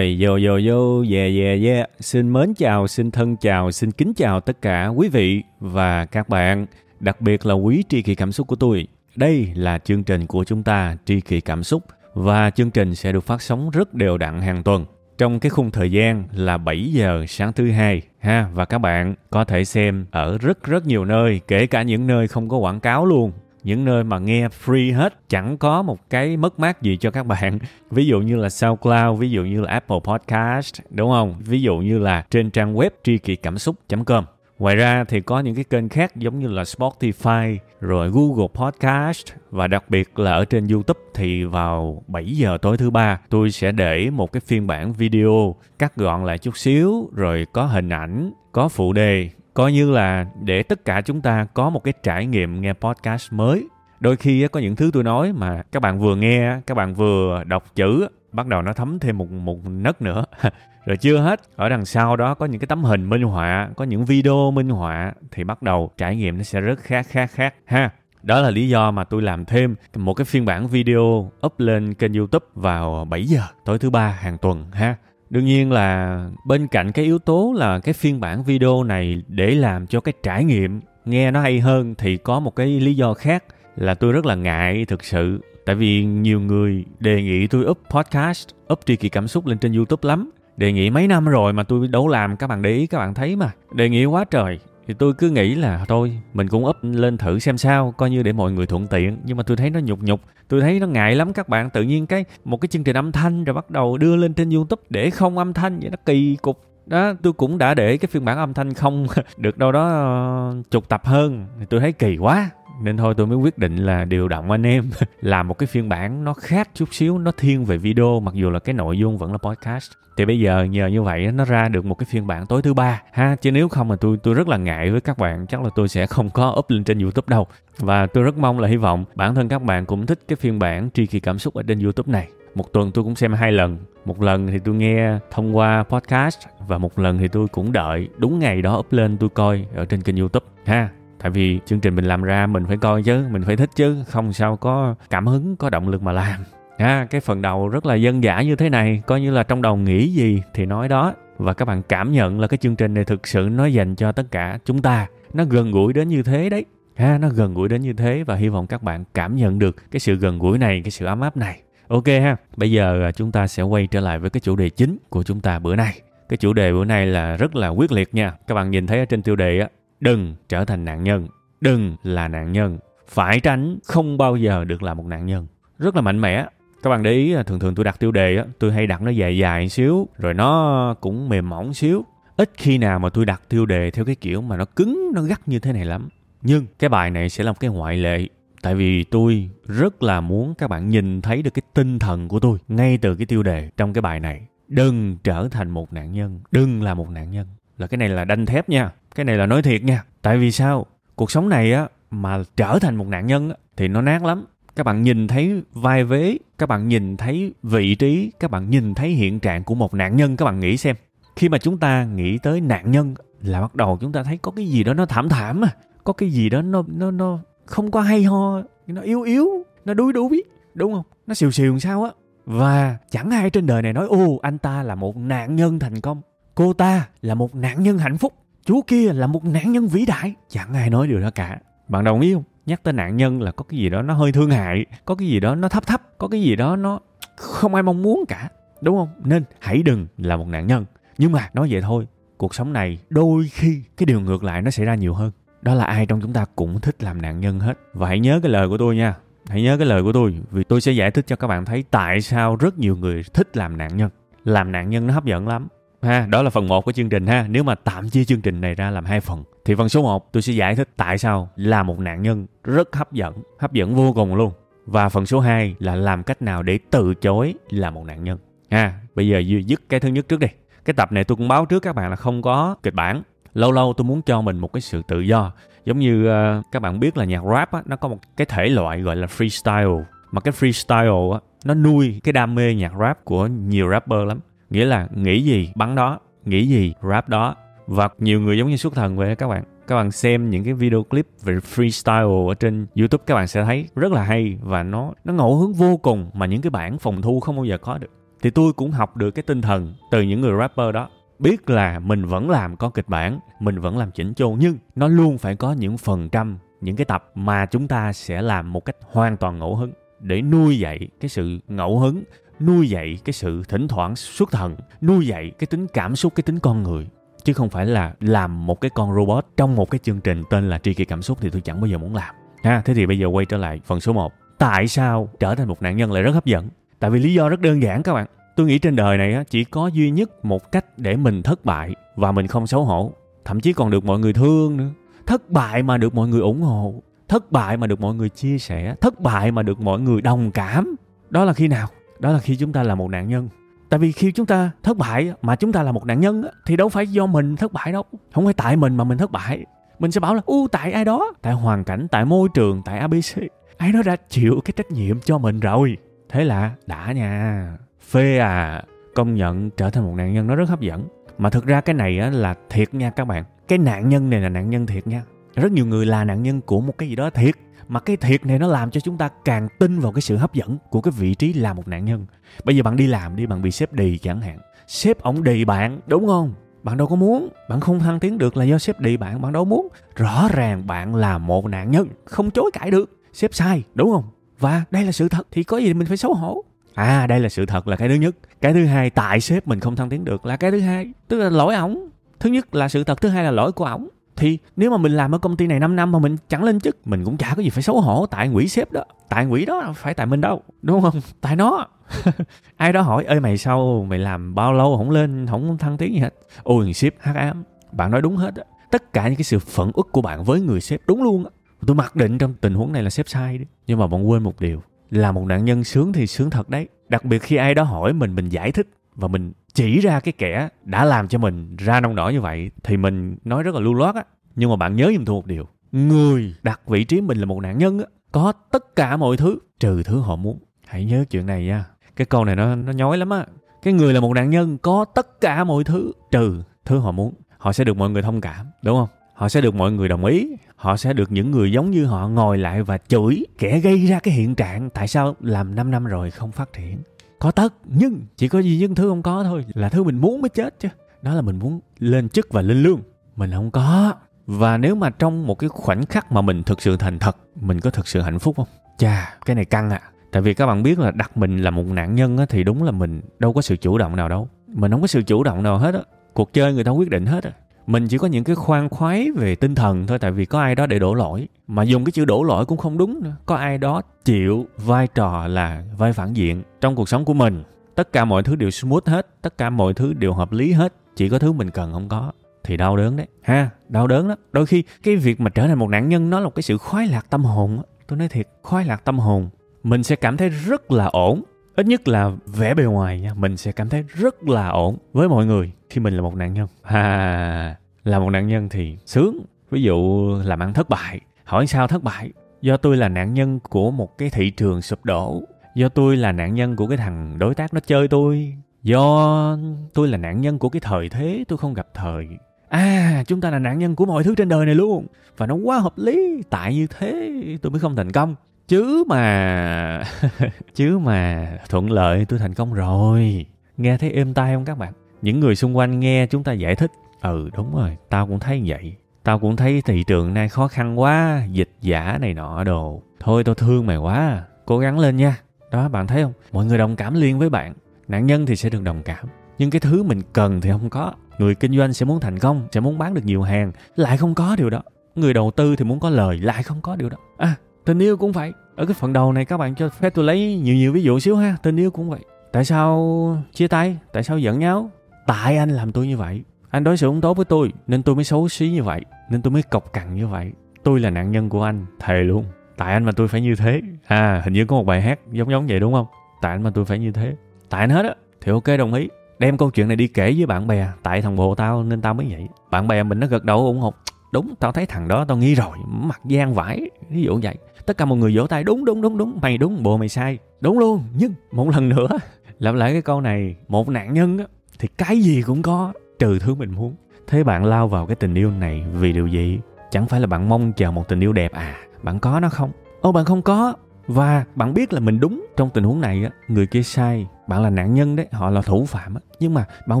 Rồi, vô vô vô, yeah yeah yeah. Xin mến chào, xin thân chào, xin kính chào tất cả quý vị và các bạn, đặc biệt là quý tri kỷ cảm xúc của tôi. Đây là chương trình của chúng ta, tri kỷ cảm xúc, và chương trình sẽ được phát sóng rất đều đặn hàng tuần. Trong cái khung thời gian là 7 giờ sáng thứ hai ha. Và các bạn có thể xem ở rất rất nhiều nơi kể cả những nơi không có quảng cáo luôn những nơi mà nghe free hết chẳng có một cái mất mát gì cho các bạn. Ví dụ như là SoundCloud ví dụ như là Apple Podcast đúng không? Ví dụ như là trên trang web tri kỳ cảm xúc com. Ngoài ra thì có những cái kênh khác giống như là Spotify, rồi Google Podcast và đặc biệt là ở trên YouTube thì vào 7 giờ tối thứ ba tôi sẽ để một cái phiên bản video cắt gọn lại chút xíu rồi có hình ảnh, có phụ đề coi như là để tất cả chúng ta có một cái trải nghiệm nghe podcast mới. Đôi khi có những thứ tôi nói mà các bạn vừa nghe, các bạn vừa đọc chữ, bắt đầu nó thấm thêm một một nấc nữa. Rồi chưa hết, ở đằng sau đó có những cái tấm hình minh họa, có những video minh họa, thì bắt đầu trải nghiệm nó sẽ rất khác khác khác, ha. Đó là lý do mà tôi làm thêm một cái phiên bản video up lên kênh youtube vào 7 giờ tối thứ ba hàng tuần, ha đương nhiên là bên cạnh cái yếu tố là cái phiên bản video này để làm cho cái trải nghiệm nghe nó hay hơn thì có một cái lý do khác là tôi rất là ngại thực sự. Tại vì nhiều người đề nghị tôi up podcast, up tri kỳ cảm xúc lên trên youtube lắm. Đề nghị mấy năm rồi mà tôi đâu làm, các bạn để ý, các bạn thấy mà. Đề nghị quá trời thì tôi cứ nghĩ là thôi mình cũng up lên thử xem sao coi như để mọi người thuận tiện. Nhưng mà tôi thấy nó nhục nhục tôi thấy nó ngại lắm các bạn. Tự nhiên cái một cái chương trình âm thanh rồi bắt đầu đưa lên trên youtube để không âm thanh vậy nó kỳ cục. Đó tôi cũng đã để cái phiên bản âm thanh không được đâu đó ờ, uh, chục tập hơn. Thì tôi thấy kỳ quá nên thôi tôi mới quyết định là điều động anh em. Làm một cái phiên bản nó khác chút xíu, nó thiên về video, mặc dù là cái nội dung vẫn là podcast. Thì bây giờ nhờ như vậy nó ra được một cái phiên bản tối thứ ba, ha? Chứ nếu không mà tôi tôi rất là ngại với các bạn, chắc là tôi sẽ không có up lên trên youtube đâu. Và tôi rất mong là hy vọng bản thân các bạn cũng thích cái phiên bản tri kỳ cảm xúc ở trên youtube này. Một tuần tôi cũng xem hai lần. Một lần thì tôi nghe thông qua podcast và một lần thì tôi cũng đợi đúng ngày đó up lên tôi coi ở trên kênh youtube, ha? Tại vì chương trình mình làm ra mình phải coi chứ, mình phải thích chứ, không sao có cảm hứng, có động lực mà làm. Ha cái phần đầu rất là dân dã như thế này, coi như là trong đầu nghĩ gì thì nói đó. Và các bạn cảm nhận là cái chương trình này thực sự nó dành cho tất cả chúng ta. Nó gần gũi đến như thế đấy. Ha nó gần gũi đến như thế và hy vọng các bạn cảm nhận được cái sự gần gũi này, cái sự ấm áp này. Ok ha, bây giờ à, chúng ta sẽ quay trở lại với cái chủ đề chính của chúng ta bữa nay. Cái chủ đề bữa nay là rất là quyết liệt nha. Các bạn nhìn thấy ở trên tiêu đề á đừng trở thành nạn nhân. Đừng là nạn nhân. Phải tránh không bao giờ được là một nạn nhân. Rất là mạnh mẽ. Các bạn để ý à, thường thường tôi đặt tiêu đề á, tôi hay đặt nó dài dài xíu, rồi nó cũng mềm mỏng xíu. Ít khi nào mà tôi đặt tiêu đề theo cái kiểu mà nó cứng, nó gắt như thế này lắm. Nhưng cái bài này sẽ là một cái ngoại lệ, tại vì tôi rất là muốn các bạn nhìn thấy được cái tinh thần của tôi ngay từ cái tiêu đề trong cái bài này. Đừng trở thành một nạn nhân. Đừng là một nạn nhân. Là cái này là đanh thép nha cái này là nói thiệt nha. Tại vì sao? Cuộc sống này á mà trở thành một nạn nhân á, thì nó nát lắm. Các bạn nhìn thấy vai vế các bạn nhìn thấy vị trí các bạn nhìn thấy hiện trạng của một nạn nhân các bạn nghĩ xem. Khi mà chúng ta nghĩ tới nạn nhân là bắt đầu chúng ta thấy có cái gì đó nó thảm thảm à có cái gì đó nó nó nó không có hay ho nó yếu yếu nó đuối đuối đúng không? Nó xìu xìu sao á? Và chẳng ai trên đời này nói ô anh ta là một nạn nhân thành công. Cô ta là một nạn nhân hạnh phúc chú kia là một nạn nhân vĩ đại. Chẳng ai nói điều đó cả. Bạn đồng ý không? Nhắc tới nạn nhân là có cái gì đó nó hơi thương hại, có cái gì đó nó thấp thấp, có cái gì đó nó không ai mong muốn cả. Đúng không? Nên hãy đừng là một nạn nhân. Nhưng mà nói vậy thôi, cuộc sống này đôi khi cái điều ngược lại nó xảy ra nhiều hơn. Đó là ai trong chúng ta cũng thích làm nạn nhân hết. Và hãy nhớ cái lời của tôi nha. Hãy nhớ cái lời của tôi, vì tôi sẽ giải thích cho các bạn thấy tại sao rất nhiều người thích làm nạn nhân. Làm nạn nhân nó hấp dẫn lắm ha đó là phần 1 của chương trình ha. Nếu mà tạm chia chương trình này ra làm hai phần thì phần số 1 tôi sẽ giải thích tại sao là một nạn nhân rất hấp dẫn hấp dẫn vô cùng luôn. Và phần số 2 là làm cách nào để từ chối là một nạn nhân. Ha bây giờ dứt cái thứ nhất trước đi. Cái tập này tôi cũng báo trước các bạn là không có kịch bản. Lâu lâu tôi muốn cho mình một cái sự tự do. Giống như uh, các bạn biết là nhạc rap á, nó có một cái thể loại gọi là freestyle. Mà cái freestyle á, nó nuôi cái đam mê nhạc rap của nhiều rapper lắm nghĩa là nghĩ gì, bắn đó, nghĩ gì, rap đó. Và nhiều người giống như xuất thần vậy các bạn. Các bạn xem những cái video clip về freestyle ở trên YouTube, các bạn sẽ thấy rất là hay và nó nó ngẫu hứng vô cùng mà những cái bản phòng thu không bao giờ có được. Thì tôi cũng học được cái tinh thần từ những người rapper đó. Biết là mình vẫn làm có kịch bản, mình vẫn làm chỉnh chu, nhưng nó luôn phải có những phần trăm, những cái tập mà chúng ta sẽ làm một cách hoàn toàn ngẫu hứng để nuôi dạy cái sự ngẫu hứng nuôi dạy cái sự thỉnh thoảng xuất thần, nuôi dạy cái tính cảm xúc, cái tính con người. Chứ không phải là làm một cái con robot trong một cái chương trình tên là tri kỷ cảm xúc thì tôi chẳng bao giờ muốn làm. Ha, thế thì bây giờ quay trở lại phần số 1 tại sao trở thành một nạn nhân lại rất hấp dẫn? Tại vì lý do rất đơn giản các bạn. Tôi nghĩ trên đời này chỉ có duy nhất một cách để mình thất bại và mình không xấu hổ. Thậm chí còn được mọi người thương nữa. Thất bại mà được mọi người ủng hộ. Thất bại mà được mọi người chia sẻ. Thất bại mà được mọi người đồng cảm. Đó là khi nào? Đó là khi chúng ta là một nạn nhân. Tại vì khi chúng ta thất bại mà chúng ta là một nạn nhân thì đâu phải do mình thất bại đâu. Không phải tại mình mà mình thất bại. Mình sẽ bảo là u tại ai đó? Tại hoàn cảnh tại môi trường tại abc ai đó đã chịu cái trách nhiệm cho mình rồi. Thế là đã nha. Phê à công nhận trở thành một nạn nhân nó rất hấp dẫn. Mà thực ra cái này á, là thiệt nha các bạn. Cái nạn nhân này là nạn nhân thiệt nha. Rất nhiều người là nạn nhân của một cái gì đó thiệt mà cái thiệt này nó làm cho chúng ta càng tin vào cái sự hấp dẫn của cái vị trí là một nạn nhân. Bây giờ bạn đi làm đi, bạn bị sếp đì chẳng hạn. Sếp ổng đì bạn, đúng không? Bạn đâu có muốn. Bạn không thăng tiến được là do sếp đì bạn bạn đâu muốn. Rõ ràng bạn là một nạn nhân, không chối cãi được. Sếp sai, đúng không? Và đây là sự thật thì có gì mình phải xấu hổ. À đây là sự thật là cái thứ nhất. Cái thứ hai, tại sếp mình không thăng tiến được là cái thứ hai. Tức là lỗi ổng. Thứ nhất là sự thật, thứ hai là lỗi của ổng thì nếu mà mình làm ở công ty này 5 năm mà mình chẳng lên chức mình cũng chả có gì phải xấu hổ. Tại quỷ sếp đó tại quỷ đó phải tại mình đâu đúng không? Tại nó. Ai đó hỏi ơi mày sao mày làm bao lâu không lên không thăng tiến gì hết? Ôi sếp hắc ám bạn nói đúng hết á. Tất cả những cái sự phẫn uất của bạn với người sếp đúng luôn á. Tôi mặc định trong tình huống này là sếp sai đi nhưng mà bạn quên một điều là một nạn nhân sướng thì sướng thật đấy. Đặc biệt khi ai đó hỏi mình mình giải thích và mình chỉ ra cái kẻ đã làm cho mình ra nông nổi như vậy thì mình nói rất là lưu loát á. Nhưng mà bạn nhớ giùm tôi một điều. Người đặt vị trí mình là một nạn nhân á, có tất cả mọi thứ, trừ thứ họ muốn. Hãy nhớ chuyện này nha. Cái câu này nó nó nhói lắm á. Cái người là một nạn nhân có tất cả mọi thứ, trừ thứ họ muốn. Họ sẽ được mọi người thông cảm, đúng không? Họ sẽ được mọi người đồng ý. Họ sẽ được những người giống như họ ngồi lại và chửi. Kẻ gây ra cái hiện trạng, tại sao làm 5 năm rồi không phát triển? Có tất nhưng chỉ có duy nhất thứ không có thôi. Là thứ mình muốn mới chết chứ. Đó là mình muốn lên chức và lên lương. Mình không có. Và nếu mà trong một cái khoảnh khắc mà mình thực sự thành thật mình có thực sự hạnh phúc không? Chà cái này căng ạ. À. tại vì các bạn biết là đặt mình là một nạn nhân á, thì đúng là mình đâu có sự chủ động nào đâu. Mình không có sự chủ động nào hết á. Cuộc chơi người ta quyết định hết á mình chỉ có những cái khoan khoái về tinh thần thôi, tại vì có ai đó để đổ lỗi. Mà dùng cái chữ đổ lỗi cũng không đúng nữa. Có ai đó chịu vai trò là vai phản diện trong cuộc sống của mình. Tất cả mọi thứ đều smooth hết, tất cả mọi thứ đều hợp lý hết. Chỉ có thứ mình cần không có thì đau đớn đấy. Ha, đau đớn đó đôi khi cái việc mà trở thành một nạn nhân nó là một cái sự khoái lạc tâm hồn tôi nói thiệt, khoái lạc tâm hồn, mình sẽ cảm thấy rất là ổn. Ít nhất là vẻ bề ngoài nha, mình sẽ cảm thấy rất là ổn với mọi người khi mình là một nạn nhân. Ha là một nạn nhân thì sướng. Ví dụ làm ăn thất bại, hỏi sao thất bại? Do tôi là nạn nhân của một cái thị trường sụp đổ. Do tôi là nạn nhân của cái thằng đối tác nó chơi tôi. Do tôi là nạn nhân của cái thời thế tôi không gặp thời. À chúng ta là nạn nhân của mọi thứ trên đời này luôn. Và nó quá hợp lý. Tại như thế tôi mới không thành công. Chứ mà chứ mà thuận lợi tôi thành công rồi. Nghe thấy êm tai không các bạn? Những người xung quanh nghe chúng ta giải thích ừ đúng rồi, tao cũng thấy vậy. Tao cũng thấy thị trường nay khó khăn quá, dịch giả này nọ đồ. Thôi, tao thương mày quá, cố gắng lên nha. Đó, bạn thấy không? Mọi người đồng cảm liên với bạn. Nạn nhân thì sẽ được đồng cảm, nhưng cái thứ mình cần thì không có. Người kinh doanh sẽ muốn thành công, sẽ muốn bán được nhiều hàng, lại không có điều đó. Người đầu tư thì muốn có lời, lại không có điều đó. À tình yêu cũng vậy. Ở cái phần đầu này, các bạn cho phép tôi lấy nhiều nhiều ví dụ xíu ha. Tình yêu cũng vậy. Tại sao chia tay? Tại sao giận nhau? Tại anh làm tôi như vậy anh đối xử không tốt với tôi nên tôi mới xấu xí như vậy nên tôi mới cọc cằn như vậy. Tôi là nạn nhân của anh. Thề luôn. Tại anh mà tôi phải như thế. À hình như có một bài hát giống giống vậy đúng không? Tại anh mà tôi phải như thế. Tại anh hết á. Thì ok đồng ý. Đem câu chuyện này đi kể với bạn bè. Tại thằng bồ tao nên tao mới vậy. Bạn bè mình nó gật đầu ủng hộ. Đúng tao thấy thằng đó tao nghi rồi. Mặt gian vải ví dụ vậy. Tất cả mọi người vỗ tay. Đúng đúng đúng đúng. Mày đúng bộ mày sai. Đúng luôn. Nhưng một lần nữa lặp lại cái câu này. Một nạn nhân á thì cái gì cũng có trừ thứ mình muốn. Thế bạn lao vào cái tình yêu này vì điều gì? Chẳng phải là bạn mong chờ một tình yêu đẹp à? Bạn có nó không? Ô, bạn không có. Và bạn biết là mình đúng trong tình huống này á. Người kia sai, bạn là nạn nhân đấy, họ là thủ phạm á. Nhưng mà bạn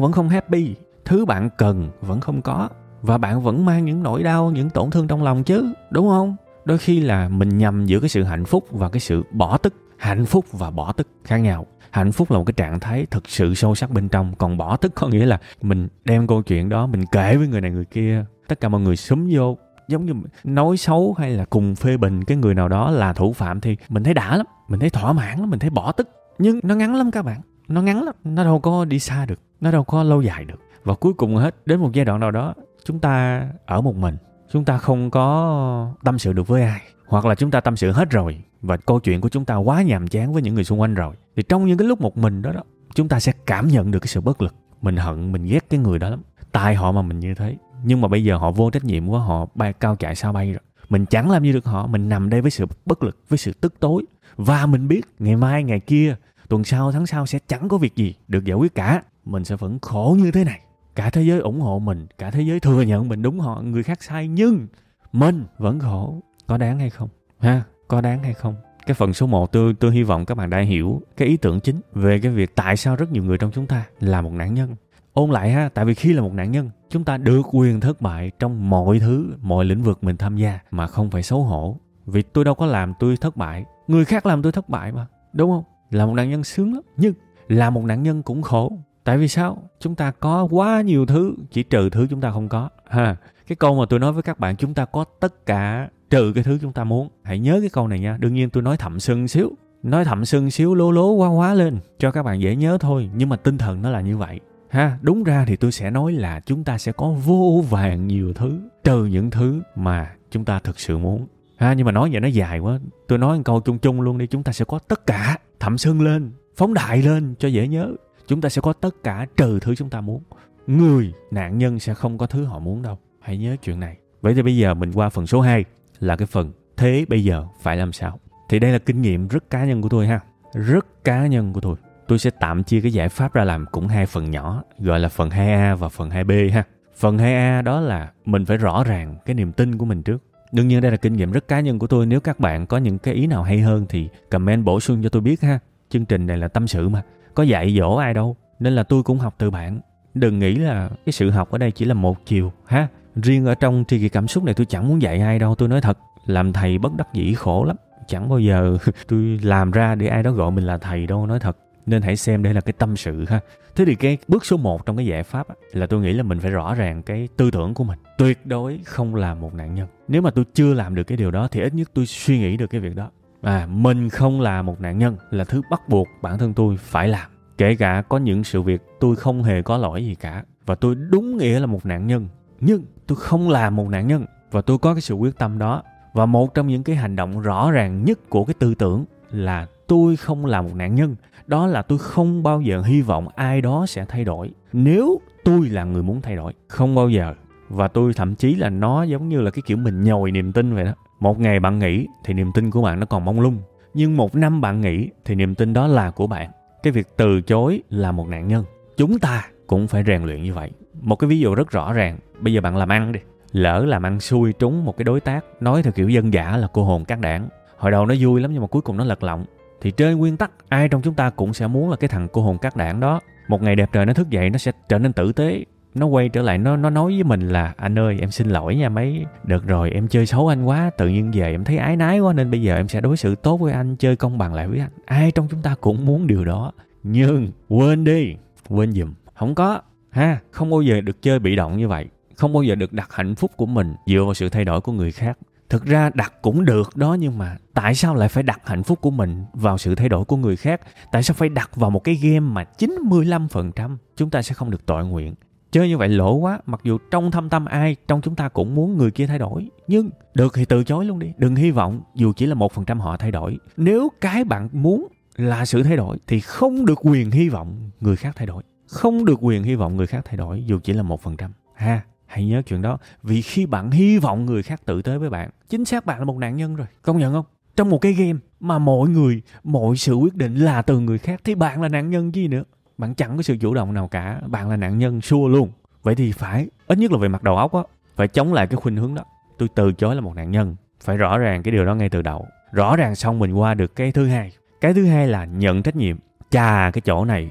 vẫn không happy. Thứ bạn cần vẫn không có. Và bạn vẫn mang những nỗi đau, những tổn thương trong lòng chứ, đúng không? Đôi khi là mình nhầm giữa cái sự hạnh phúc và cái sự bỏ tức. Hạnh phúc và bỏ tức khác nhau hạnh phúc là một cái trạng thái thực sự sâu sắc bên trong. Còn bỏ tức có nghĩa là mình đem câu chuyện đó, mình kể với người này người kia. Tất cả mọi người xúm vô, giống như nói xấu hay là cùng phê bình cái người nào đó là thủ phạm thì mình thấy đã lắm, mình thấy thỏa mãn lắm, mình thấy bỏ tức. Nhưng nó ngắn lắm các bạn, nó ngắn lắm, nó đâu có đi xa được, nó đâu có lâu dài được. Và cuối cùng hết, đến một giai đoạn nào đó, chúng ta ở một mình, chúng ta không có tâm sự được với ai hoặc là chúng ta tâm sự hết rồi và câu chuyện của chúng ta quá nhàm chán với những người xung quanh rồi, thì trong những cái lúc một mình đó đó, chúng ta sẽ cảm nhận được cái sự bất lực. Mình hận, mình ghét cái người đó lắm. Tại họ mà mình như thế, nhưng mà bây giờ họ vô trách nhiệm quá, họ bay cao chạy sao bay rồi. Mình chẳng làm gì được họ, mình nằm đây với sự bất lực, với sự tức tối. Và mình biết ngày mai, ngày kia, tuần sau, tháng sau sẽ chẳng có việc gì được giải quyết cả. Mình sẽ vẫn khổ như thế này. Cả thế giới ủng hộ mình, cả thế giới thừa nhận mình đúng họ, người khác sai, nhưng mình vẫn khổ có đáng hay không? Ha? Có đáng hay không? Cái phần số 1 tôi tôi hy vọng các bạn đã hiểu cái ý tưởng chính về cái việc tại sao rất nhiều người trong chúng ta là một nạn nhân. Ôn lại ha tại vì khi là một nạn nhân chúng ta được quyền thất bại trong mọi thứ mọi lĩnh vực mình tham gia mà không phải xấu hổ. Vì tôi đâu có làm tôi thất bại. Người khác làm tôi thất bại mà đúng không? Là một nạn nhân sướng lắm. Nhưng là một nạn nhân cũng khổ. Tại vì sao? Chúng ta có quá nhiều thứ chỉ trừ thứ chúng ta không có. Ha. Cái câu mà tôi nói với các bạn chúng ta có tất cả trừ cái thứ chúng ta muốn. Hãy nhớ cái câu này nha. Đương nhiên tôi nói thậm sưng xíu. Nói thậm sưng xíu, lố lố, quá quá lên. Cho các bạn dễ nhớ thôi, nhưng mà tinh thần nó là như vậy. Ha, đúng ra thì tôi sẽ nói là chúng ta sẽ có vô vàng nhiều thứ, trừ những thứ mà chúng ta thực sự muốn. Ha, nhưng mà nói vậy nó dài quá. Tôi nói một câu chung chung luôn đi, chúng ta sẽ có tất cả. Thậm sưng lên, phóng đại lên cho dễ nhớ. Chúng ta sẽ có tất cả trừ thứ chúng ta muốn. Người, nạn nhân sẽ không có thứ họ muốn đâu. Hãy nhớ chuyện này. Vậy thì bây giờ mình qua phần số 2 là cái phần thế bây giờ phải làm sao. Thì đây là kinh nghiệm rất cá nhân của tôi ha. Rất cá nhân của tôi. Tôi sẽ tạm chia cái giải pháp ra làm cũng hai phần nhỏ, gọi là phần 2A và phần 2B ha. Phần 2A đó là mình phải rõ ràng cái niềm tin của mình trước. Đương nhiên đây là kinh nghiệm rất cá nhân của tôi. Nếu các bạn có những cái ý nào hay hơn thì comment bổ sung cho tôi biết ha. Chương trình này là tâm sự mà. Có dạy dỗ ai đâu. Nên là tôi cũng học từ bạn. Đừng nghĩ là cái sự học ở đây chỉ là một chiều ha riêng ở trong tri kỷ cảm xúc này tôi chẳng muốn dạy ai đâu, tôi nói thật, làm thầy bất đắc dĩ khổ lắm. Chẳng bao giờ tôi làm ra để ai đó gọi mình là thầy đâu, nói thật. Nên hãy xem đây là cái tâm sự ha. Thế thì cái bước số 1 trong cái giải pháp là tôi nghĩ là mình phải rõ ràng cái tư tưởng của mình. Tuyệt đối không là một nạn nhân. Nếu mà tôi chưa làm được cái điều đó thì ít nhất tôi suy nghĩ được cái việc đó. À mình không là một nạn nhân là thứ bắt buộc bản thân tôi phải làm. Kể cả có những sự việc tôi không hề có lỗi gì cả. Và tôi đúng nghĩa là một nạn nhân. Nhưng tôi không là một nạn nhân và tôi có cái sự quyết tâm đó. Và một trong những cái hành động rõ ràng nhất của cái tư tưởng là tôi không là một nạn nhân. Đó là tôi không bao giờ hy vọng ai đó sẽ thay đổi. Nếu tôi là người muốn thay đổi, không bao giờ. Và tôi thậm chí là nó giống như là cái kiểu mình nhồi niềm tin vậy đó. Một ngày bạn nghỉ thì niềm tin của bạn nó còn mong lung. Nhưng một năm bạn nghỉ thì niềm tin đó là của bạn. Cái việc từ chối là một nạn nhân. Chúng ta cũng phải rèn luyện như vậy một cái ví dụ rất rõ ràng. Bây giờ bạn làm ăn đi. Lỡ làm ăn xui trúng một cái đối tác, nói theo kiểu dân giả là cô hồn cát đảng. Hồi đầu nó vui lắm nhưng mà cuối cùng nó lật lọng. Thì trên nguyên tắc, ai trong chúng ta cũng sẽ muốn là cái thằng cô hồn cát đảng đó. Một ngày đẹp trời nó thức dậy, nó sẽ trở nên tử tế. Nó quay trở lại, nó nó nói với mình là, anh ơi, em xin lỗi nha mấy. Được rồi, em chơi xấu anh quá, tự nhiên về em thấy ái nái quá nên bây giờ em sẽ đối xử tốt với anh, chơi công bằng lại với anh. Ai trong chúng ta cũng muốn điều đó. Nhưng, quên đi, quên giùm. Không có ha? Không bao giờ được chơi bị động như vậy. Không bao giờ được đặt hạnh phúc của mình dựa vào sự thay đổi của người khác. Thực ra đặt cũng được đó, nhưng mà tại sao lại phải đặt hạnh phúc của mình vào sự thay đổi của người khác? Tại sao phải đặt vào một cái game mà 95% chúng ta sẽ không được tội nguyện? Chơi như vậy lỗ quá, mặc dù trong thâm tâm ai, trong chúng ta cũng muốn người kia thay đổi. Nhưng được thì từ chối luôn đi, đừng hy vọng dù chỉ là một phần trăm họ thay đổi. Nếu cái bạn muốn là sự thay đổi thì không được quyền hy vọng người khác thay đổi không được quyền hy vọng người khác thay đổi, dù chỉ là một phần trăm. Ha, hãy nhớ chuyện đó. Vì khi bạn hy vọng người khác tự tới với bạn, chính xác bạn là một nạn nhân rồi. Công nhận không? Trong một cái game mà mọi người, mọi sự quyết định là từ người khác, thì bạn là nạn nhân gì nữa? Bạn chẳng có sự chủ động nào cả. Bạn là nạn nhân xua luôn. Vậy thì phải, ít nhất là về mặt đầu óc á, phải chống lại cái khuynh hướng đó. Tôi từ chối là một nạn nhân. Phải rõ ràng cái điều đó ngay từ đầu. Rõ ràng xong mình qua được cái thứ hai. Cái thứ hai là nhận trách nhiệm. Chà, cái chỗ này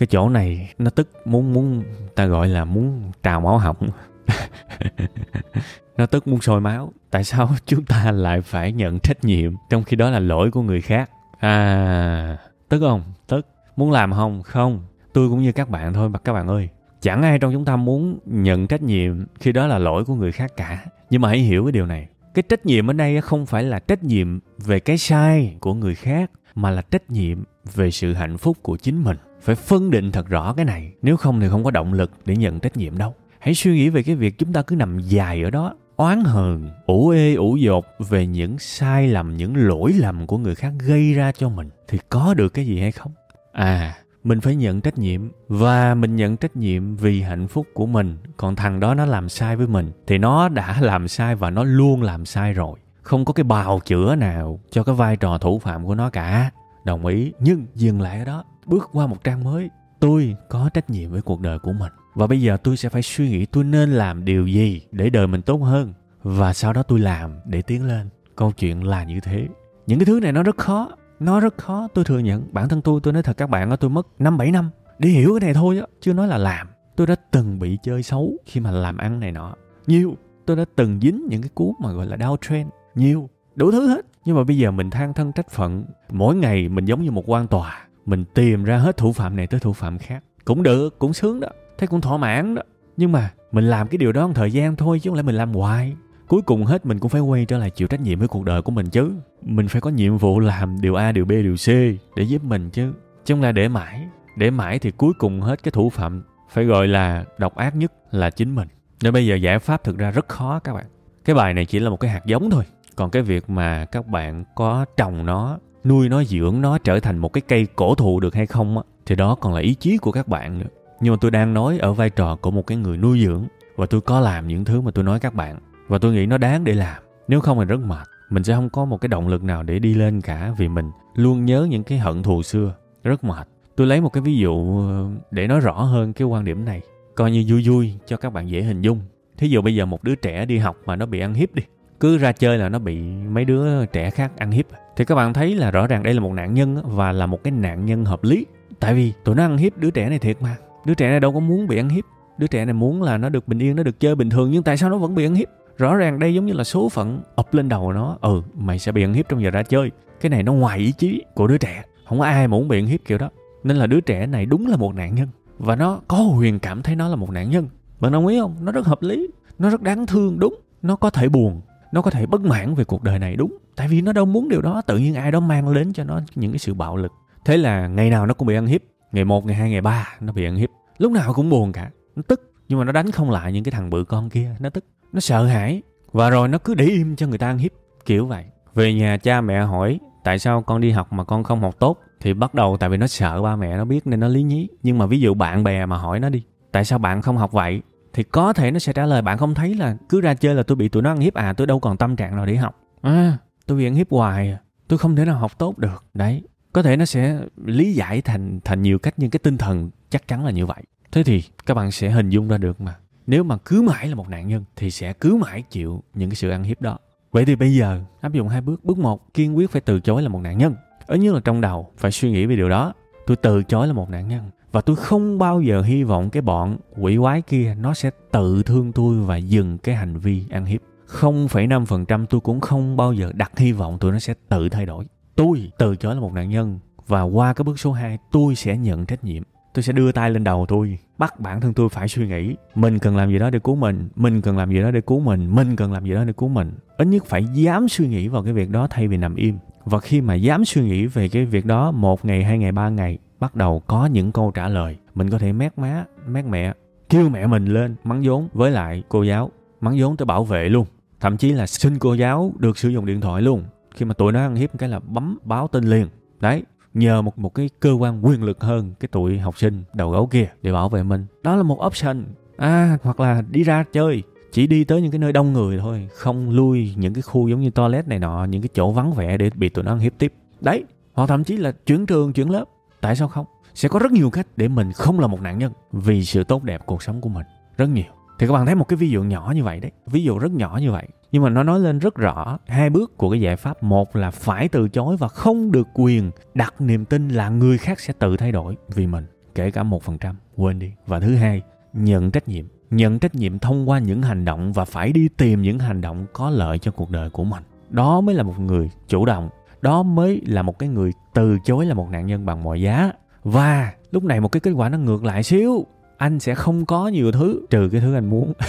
cái chỗ này, nó tức muốn muốn ta gọi là muốn trào máu họng. Nó tức muốn sôi máu. Tại sao chúng ta lại phải nhận trách nhiệm trong khi đó là lỗi của người khác? À tức không? Tức. Muốn làm không? Không. Tôi cũng như các bạn thôi, mà các bạn ơi, chẳng ai trong chúng ta muốn nhận trách nhiệm khi đó là lỗi của người khác cả. Nhưng mà hãy hiểu cái điều này. Cái trách nhiệm ở đây không phải là trách nhiệm về cái sai của người khác, mà là trách nhiệm về sự hạnh phúc của chính mình phải phân định thật rõ cái này. Nếu không thì không có động lực để nhận trách nhiệm đâu. Hãy suy nghĩ về cái việc chúng ta cứ nằm dài ở đó, oán hờn, ủ ê, ủ dột về những sai lầm, những lỗi lầm của người khác gây ra cho mình. Thì có được cái gì hay không? À mình phải nhận trách nhiệm. Và mình nhận trách nhiệm vì hạnh phúc của mình. Còn thằng đó nó làm sai với mình. Thì nó đã làm sai và nó luôn làm sai rồi. Không có cái bào chữa nào cho cái vai trò thủ phạm của nó cả. Đồng ý. Nhưng dừng lại ở đó bước qua một trang mới. Tôi có trách nhiệm với cuộc đời của mình. Và bây giờ tôi sẽ phải suy nghĩ tôi nên làm điều gì để đời mình tốt hơn. Và sau đó tôi làm để tiến lên. Câu chuyện là như thế. Những cái thứ này nó rất khó. Nó rất khó, tôi thừa nhận. Bản thân tôi tôi nói thật các bạn tôi mất năm, bảy năm. Để hiểu cái này thôi á chưa nói là làm. Tôi đã từng bị chơi xấu khi mà làm ăn này nọ. Nhiều, tôi đã từng dính những cái cú mà gọi là đau trend. Nhiều, đủ thứ hết. Nhưng mà bây giờ mình than thân trách phận. Mỗi ngày mình giống như một quan tòa mình tìm ra hết thủ phạm này tới thủ phạm khác. Cũng được, cũng sướng đó. Thấy cũng thỏa mãn đó. Nhưng mà mình làm cái điều đó một thời gian thôi, chứ không lẽ mình làm hoài? Cuối cùng hết, mình cũng phải quay trở lại chịu trách nhiệm với cuộc đời của mình chứ. Mình phải có nhiệm vụ làm điều a, điều b, điều c để giúp mình chứ. Chứ không là để mãi? Để mãi thì cuối cùng hết cái thủ phạm phải gọi là độc ác nhất là chính mình. Nên bây giờ giải pháp thực ra rất khó các bạn. Cái bài này chỉ là một cái hạt giống thôi. Còn cái việc mà các bạn có trồng nó nuôi nó, dưỡng nó, trở thành một cái cây cổ thụ được hay không á, thì đó còn là ý chí của các bạn nữa. Nhưng mà tôi đang nói ở vai trò của một cái người nuôi dưỡng, và tôi có làm những thứ mà tôi nói các bạn, và tôi nghĩ nó đáng để làm. Nếu không thì rất mệt, mình sẽ không có một cái động lực nào để đi lên cả, vì mình luôn nhớ những cái hận thù xưa, rất mệt. Tôi lấy một cái ví dụ ờ, để nói rõ hơn cái quan điểm này, coi như vui vui cho các bạn dễ hình dung. Thí dụ bây giờ một đứa trẻ đi học mà nó bị ăn hiếp đi cứ ra chơi là nó bị mấy đứa trẻ khác ăn hiếp. Thì các bạn thấy là rõ ràng đây là một nạn nhân và là một cái nạn nhân hợp lý. Tại vì tụi nó ăn hiếp đứa trẻ này thiệt mà. Đứa trẻ này đâu có muốn bị ăn hiếp. Đứa trẻ này muốn là nó được bình yên, nó được chơi bình thường, nhưng tại sao nó vẫn bị ăn hiếp? Rõ ràng đây giống như là số phận ập lên đầu nó. Ừ mày sẽ bị ăn hiếp trong giờ ra chơi. Cái này nó ngoài ý chí của đứa trẻ. Không có ai muốn bị ăn hiếp kiểu đó. Nên là đứa trẻ này đúng là một nạn nhân. Và nó có huyền cảm thấy nó là một nạn nhân. Bạn đồng ý không? Nó rất hợp lý. Nó rất đáng thương, đúng. Nó có thể buồn nó có thể bất mãn về cuộc đời này, đúng. Tại vì nó đâu muốn điều đó, tự nhiên ai đó mang đến cho nó những cái sự bạo lực. Thế là ngày nào nó cũng bị ăn hiếp. Ngày một, ngày hai, ngày ba, nó bị ăn hiếp. Lúc nào cũng buồn cả. Nó tức, nhưng mà nó đánh không lại những cái thằng bự con kia. Nó tức, nó sợ hãi. Và rồi nó cứ để im cho người ta ăn hiếp, kiểu vậy. Về nhà cha mẹ hỏi, tại sao con đi học mà con không học tốt? Thì bắt đầu tại vì nó sợ ba mẹ nó biết nên nó lý nhí. Nhưng mà ví dụ bạn bè mà hỏi nó đi, tại sao bạn không học vậy? Thì có thể nó sẽ trả lời, bạn không thấy là cứ ra chơi là tôi bị tụi nó ăn hiếp à tôi đâu còn tâm trạng nào để học. À tôi bị ăn hiếp hoài à, tôi không thể nào học tốt được. Đấy, có thể nó sẽ lý giải thành thành nhiều cách, nhưng cái tinh thần chắc chắn là như vậy. Thế thì các bạn sẽ hình dung ra được mà, nếu mà cứ mãi là một nạn nhân thì sẽ cứ mãi chịu những cái sự ăn hiếp đó. Vậy thì bây giờ áp dụng hai bước. Bước một, kiên quyết phải từ chối là một nạn nhân. Ở như là trong đầu phải suy nghĩ về điều đó. Tôi từ chối là một nạn nhân và tôi không bao giờ hy vọng cái bọn quỷ quái kia nó sẽ tự thương tôi và dừng cái hành vi ăn hiếp. 0,5% tôi cũng không bao giờ đặt hy vọng tụi nó sẽ tự thay đổi. Tôi từ chối là một nạn nhân và qua cái bước số 2 tôi sẽ nhận trách nhiệm. tôi sẽ đưa tay lên đầu tôi bắt bản thân tôi phải suy nghĩ mình cần làm gì đó để cứu mình mình cần làm gì đó để cứu mình mình cần làm gì đó để cứu mình ít nhất phải dám suy nghĩ vào cái việc đó thay vì nằm im và khi mà dám suy nghĩ về cái việc đó một ngày hai ngày ba ngày bắt đầu có những câu trả lời. Mình có thể mét má mét mẹ, kêu mẹ mình lên, mắng vốn với lại cô giáo, mắng vốn tới bảo vệ luôn. Thậm chí là xin cô giáo được sử dụng điện thoại luôn. Khi mà tụi nó ăn hiếp cái là bấm báo tin liền. Đấy, nhờ một một cái cơ quan quyền lực hơn cái tụi học sinh đầu gấu kia để bảo vệ mình. Đó là một option. À hoặc là đi ra chơi. Chỉ đi tới những cái nơi đông người thôi, không lui những cái khu giống như toilet này nọ, những cái chỗ vắng vẻ để bị tụi nó ăn hiếp tiếp. Đấy, hoặc thậm chí là chuyển trường, chuyển lớp tại sao không? Sẽ có rất nhiều cách để mình không là một nạn nhân vì sự tốt đẹp cuộc sống của mình. Rất nhiều. Thì các bạn thấy một cái ví dụ nhỏ như vậy đấy. Ví dụ rất nhỏ như vậy. Nhưng mà nó nói lên rất rõ hai bước của cái giải pháp. Một là phải từ chối và không được quyền đặt niềm tin là người khác sẽ tự thay đổi vì mình. Kể cả một phần trăm. Quên đi. Và thứ hai, nhận trách nhiệm. Nhận trách nhiệm thông qua những hành động và phải đi tìm những hành động có lợi cho cuộc đời của mình. Đó mới là một người chủ động đó mới là một cái người từ chối là một nạn nhân bằng mọi giá. Và lúc này một cái kết quả nó ngược lại xíu. Anh sẽ không có nhiều thứ, trừ cái thứ anh muốn.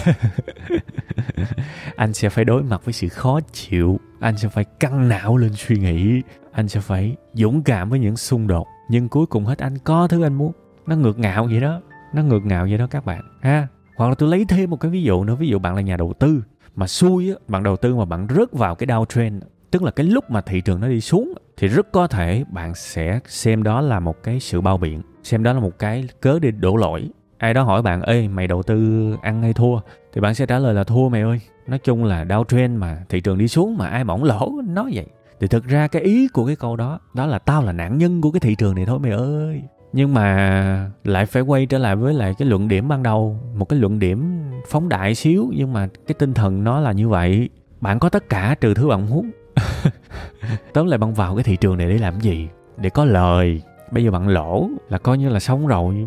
Anh sẽ phải đối mặt với sự khó chịu. Anh sẽ phải căng não lên suy nghĩ. Anh sẽ phải dũng cảm với những xung đột. Nhưng cuối cùng hết anh có thứ anh muốn. Nó ngược ngạo vậy đó. Nó ngược ngạo vậy đó các bạn, ha. Hoặc là tôi lấy thêm một cái ví dụ nữa. Ví dụ bạn là nhà đầu tư. Mà xui á, bạn đầu tư mà bạn rớt vào cái downtrend tức là cái lúc mà thị trường nó đi xuống thì rất có thể bạn sẽ xem đó là một cái sự bao biện, xem đó là một cái cớ để đổ lỗi. Ai đó hỏi bạn, ê, mày đầu tư ăn hay thua? Thì bạn sẽ trả lời là thua, mày ơi. Nói chung là downtrend mà thị trường đi xuống mà ai bỏng lỗ, nói vậy. Thì thực ra cái ý của cái câu đó đó là tao là nạn nhân của cái thị trường này thôi, mày ơi. Nhưng mà lại phải quay trở lại với lại cái luận điểm ban đầu, một cái luận điểm phóng đại xíu, nhưng mà cái tinh thần nó là như vậy. Bạn có tất cả trừ thứ bạn muốn. tóm lại bạn vào cái thị trường này để làm gì? Để có lời. Bây giờ bạn lỗ là coi như là xong rồi.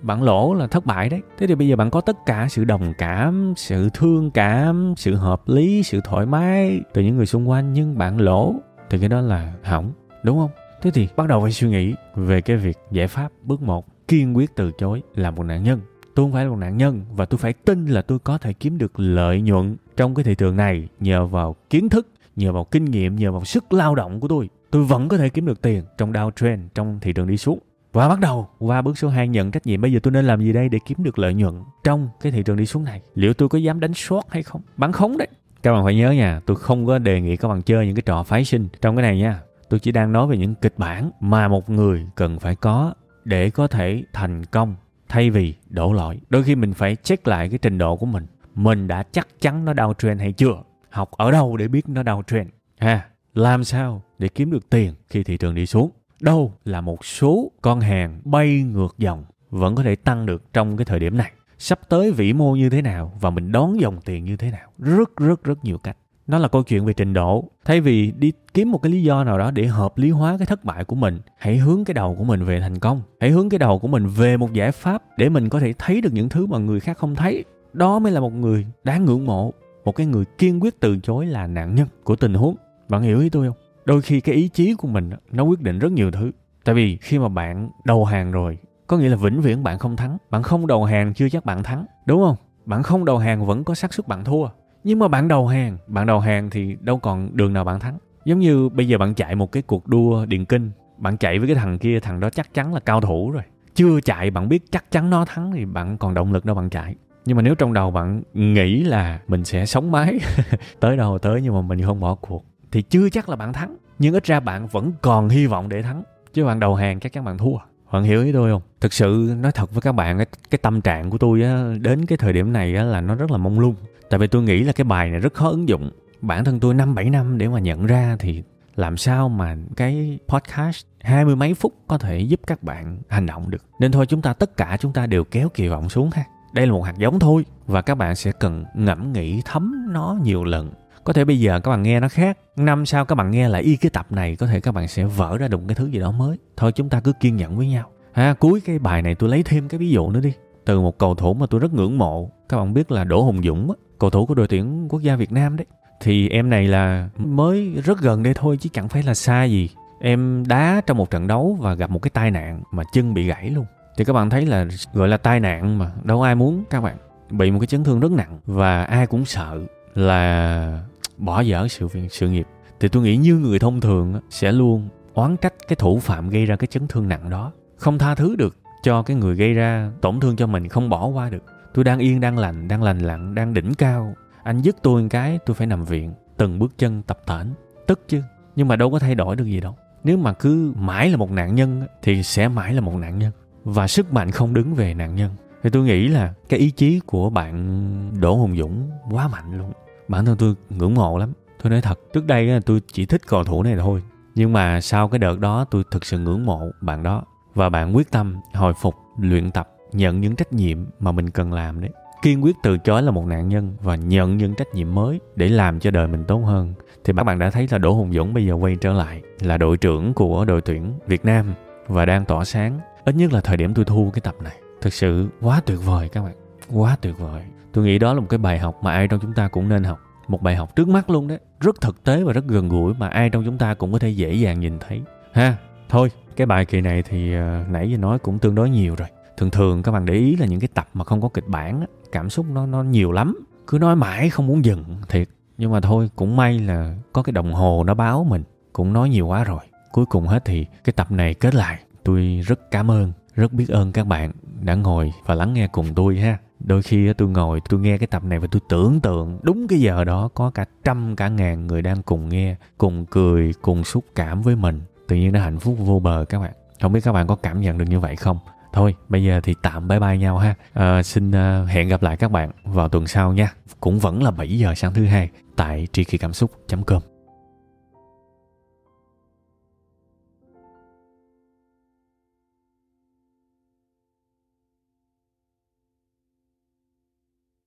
Bạn lỗ là thất bại đấy. Thế thì bây giờ bạn có tất cả sự đồng cảm, sự thương cảm, sự hợp lý, sự thoải mái từ những người xung quanh, nhưng bạn lỗ thì cái đó là hỏng, đúng không? Thế thì bắt đầu phải suy nghĩ về cái việc giải pháp bước một, kiên quyết từ chối là một nạn nhân. Tôi không phải là một nạn nhân và tôi phải tin là tôi có thể kiếm được lợi nhuận trong cái thị trường này nhờ vào kiến thức nhờ vào kinh nghiệm, nhờ vào sức lao động của tôi tôi vẫn có thể kiếm được tiền trong downtrend trong thị trường đi xuống. Và bắt đầu, qua bước số 2 nhận trách nhiệm. Bây giờ tôi nên làm gì đây để kiếm được lợi nhuận trong cái thị trường đi xuống này? Liệu tôi có dám đánh short hay không? Bán khống đấy. Các bạn phải nhớ nha, tôi không có đề nghị các bạn chơi những cái trò phái sinh trong cái này nha. Tôi chỉ đang nói về những kịch bản mà một người cần phải có để có thể thành công thay vì đổ lỗi. Đôi khi mình phải check lại cái trình độ của mình. Mình đã chắc chắn nó downtrend hay chưa? Học ở đâu để biết nó downtrend ha, làm sao để kiếm được tiền khi thị trường đi xuống? Đâu là một số con hàng bay ngược dòng vẫn có thể tăng được trong cái thời điểm này? Sắp tới vĩ mô như thế nào và mình đón dòng tiền như thế nào? Rất rất rất nhiều cách. Nó là câu chuyện về trình độ. Thay vì đi kiếm một cái lý do nào đó để hợp lý hóa cái thất bại của mình, hãy hướng cái đầu của mình về thành công. Hãy hướng cái đầu của mình về một giải pháp để mình có thể thấy được những thứ mà người khác không thấy. Đó mới là một người đáng ngưỡng mộ một cái người kiên quyết từ chối là nạn nhân của tình huống. Bạn hiểu ý tôi không? Đôi khi cái ý chí của mình nó quyết định rất nhiều thứ. Tại vì khi mà bạn đầu hàng rồi, có nghĩa là vĩnh viễn bạn không thắng. Bạn không đầu hàng chưa chắc bạn thắng, đúng không? Bạn không đầu hàng vẫn có xác suất bạn thua. Nhưng mà bạn đầu hàng, bạn đầu hàng thì đâu còn đường nào bạn thắng. Giống như bây giờ bạn chạy một cái cuộc đua điền kinh, bạn chạy với cái thằng kia, thằng đó chắc chắn là cao thủ rồi. Chưa chạy bạn biết chắc chắn nó thắng thì bạn còn động lực đâu bạn chạy nhưng mà nếu trong đầu bạn nghĩ là mình sẽ sống mái tới đâu tới nhưng mà mình không bỏ cuộc thì chưa chắc là bạn thắng. Nhưng ít ra bạn vẫn còn hy vọng để thắng. Chứ bạn đầu hàng chắc chắn bạn thua. Bạn hiểu ý tôi không? Thực sự nói thật với các bạn cái, cái tâm trạng của tôi á, đến cái thời điểm này á, là nó rất là mông lung. Tại vì tôi nghĩ là cái bài này rất khó ứng dụng. Bản thân tôi năm bảy năm để mà nhận ra thì làm sao mà cái podcast hai mươi mấy phút có thể giúp các bạn hành động được. Nên thôi chúng ta tất cả chúng ta đều kéo kỳ vọng xuống ha đây là một hạt giống thôi. Và các bạn sẽ cần ngẫm nghĩ thấm nó nhiều lần. Có thể bây giờ các bạn nghe nó khác. Năm sau các bạn nghe lại y cái tập này, có thể các bạn sẽ vỡ ra được cái thứ gì đó mới. Thôi chúng ta cứ kiên nhẫn với nhau. Ha, cuối cái bài này tôi lấy thêm cái ví dụ nữa đi. Từ một cầu thủ mà tôi rất ngưỡng mộ. Các bạn biết là đỗ hùng dũng cầu thủ của đội tuyển quốc gia việt nam đấy. Thì em này là mới rất gần đây thôi, chứ chẳng phải là xa gì. Em đá trong một trận đấu và gặp một cái tai nạn mà chân bị gãy luôn thì các bạn thấy là gọi là tai nạn mà, đâu ai muốn các bạn. Bị một cái chấn thương rất nặng và ai cũng sợ là bỏ dở sự sự nghiệp. Thì tôi nghĩ như người thông thường sẽ luôn oán trách cái thủ phạm gây ra cái chấn thương nặng đó. Không tha thứ được cho cái người gây ra tổn thương cho mình, không bỏ qua được. Tôi đang yên, đang lành đang lành lặn, đang đỉnh cao. Anh dứt tôi một cái, tôi phải nằm viện, từng bước chân tập tễnh tức chứ, nhưng mà đâu có thay đổi được gì đâu. Nếu mà cứ mãi là một nạn nhân thì sẽ mãi là một nạn nhân và sức mạnh không đứng về nạn nhân. Thì tôi nghĩ là cái ý chí của bạn Đỗ Hùng Dũng quá mạnh luôn. Bản thân tôi ngưỡng mộ lắm. Tôi nói thật, trước đây tôi chỉ thích cầu thủ này thôi. Nhưng mà sau cái đợt đó tôi thực sự ngưỡng mộ bạn đó. Và bạn quyết tâm hồi phục, luyện tập, nhận những trách nhiệm mà mình cần làm đấy. Kiên quyết từ chối là một nạn nhân và nhận những trách nhiệm mới để làm cho đời mình tốt hơn. Thì các bạn đã thấy là Đỗ Hùng Dũng bây giờ quay trở lại là đội trưởng của đội tuyển Việt Nam và đang tỏa sáng ít nhất là thời điểm tôi thu cái tập này. Thực sự quá tuyệt vời các bạn. Quá tuyệt vời. Tôi nghĩ đó là một cái bài học mà ai trong chúng ta cũng nên học. Một bài học trước mắt luôn đấy. Rất thực tế và rất gần gũi mà ai trong chúng ta cũng có thể dễ dàng nhìn thấy. Ha thôi cái bài kỳ này thì uh, nãy giờ nói cũng tương đối nhiều rồi. Thường thường các bạn để ý là những cái tập mà không có kịch bản cảm xúc nó nó nhiều lắm. Cứ nói mãi không muốn dừng thiệt. Nhưng mà thôi cũng may là có cái đồng hồ nó báo mình. Cũng nói nhiều quá rồi. Cuối cùng hết thì cái tập này kết lại tôi rất cảm ơn rất biết ơn các bạn đã ngồi và lắng nghe cùng tôi ha. Đôi khi tôi ngồi tôi nghe cái tập này và tôi tưởng tượng đúng cái giờ đó có cả trăm cả ngàn người đang cùng nghe cùng cười cùng xúc cảm với mình. Tự nhiên nó hạnh phúc vô bờ các bạn. Không biết các bạn có cảm nhận được như vậy không? Thôi bây giờ thì tạm bye bye nhau ha. À, xin uh, hẹn gặp lại các bạn vào tuần sau nha. Cũng vẫn là 7 giờ sáng thứ hai tại tri kỳ cảm xúc com.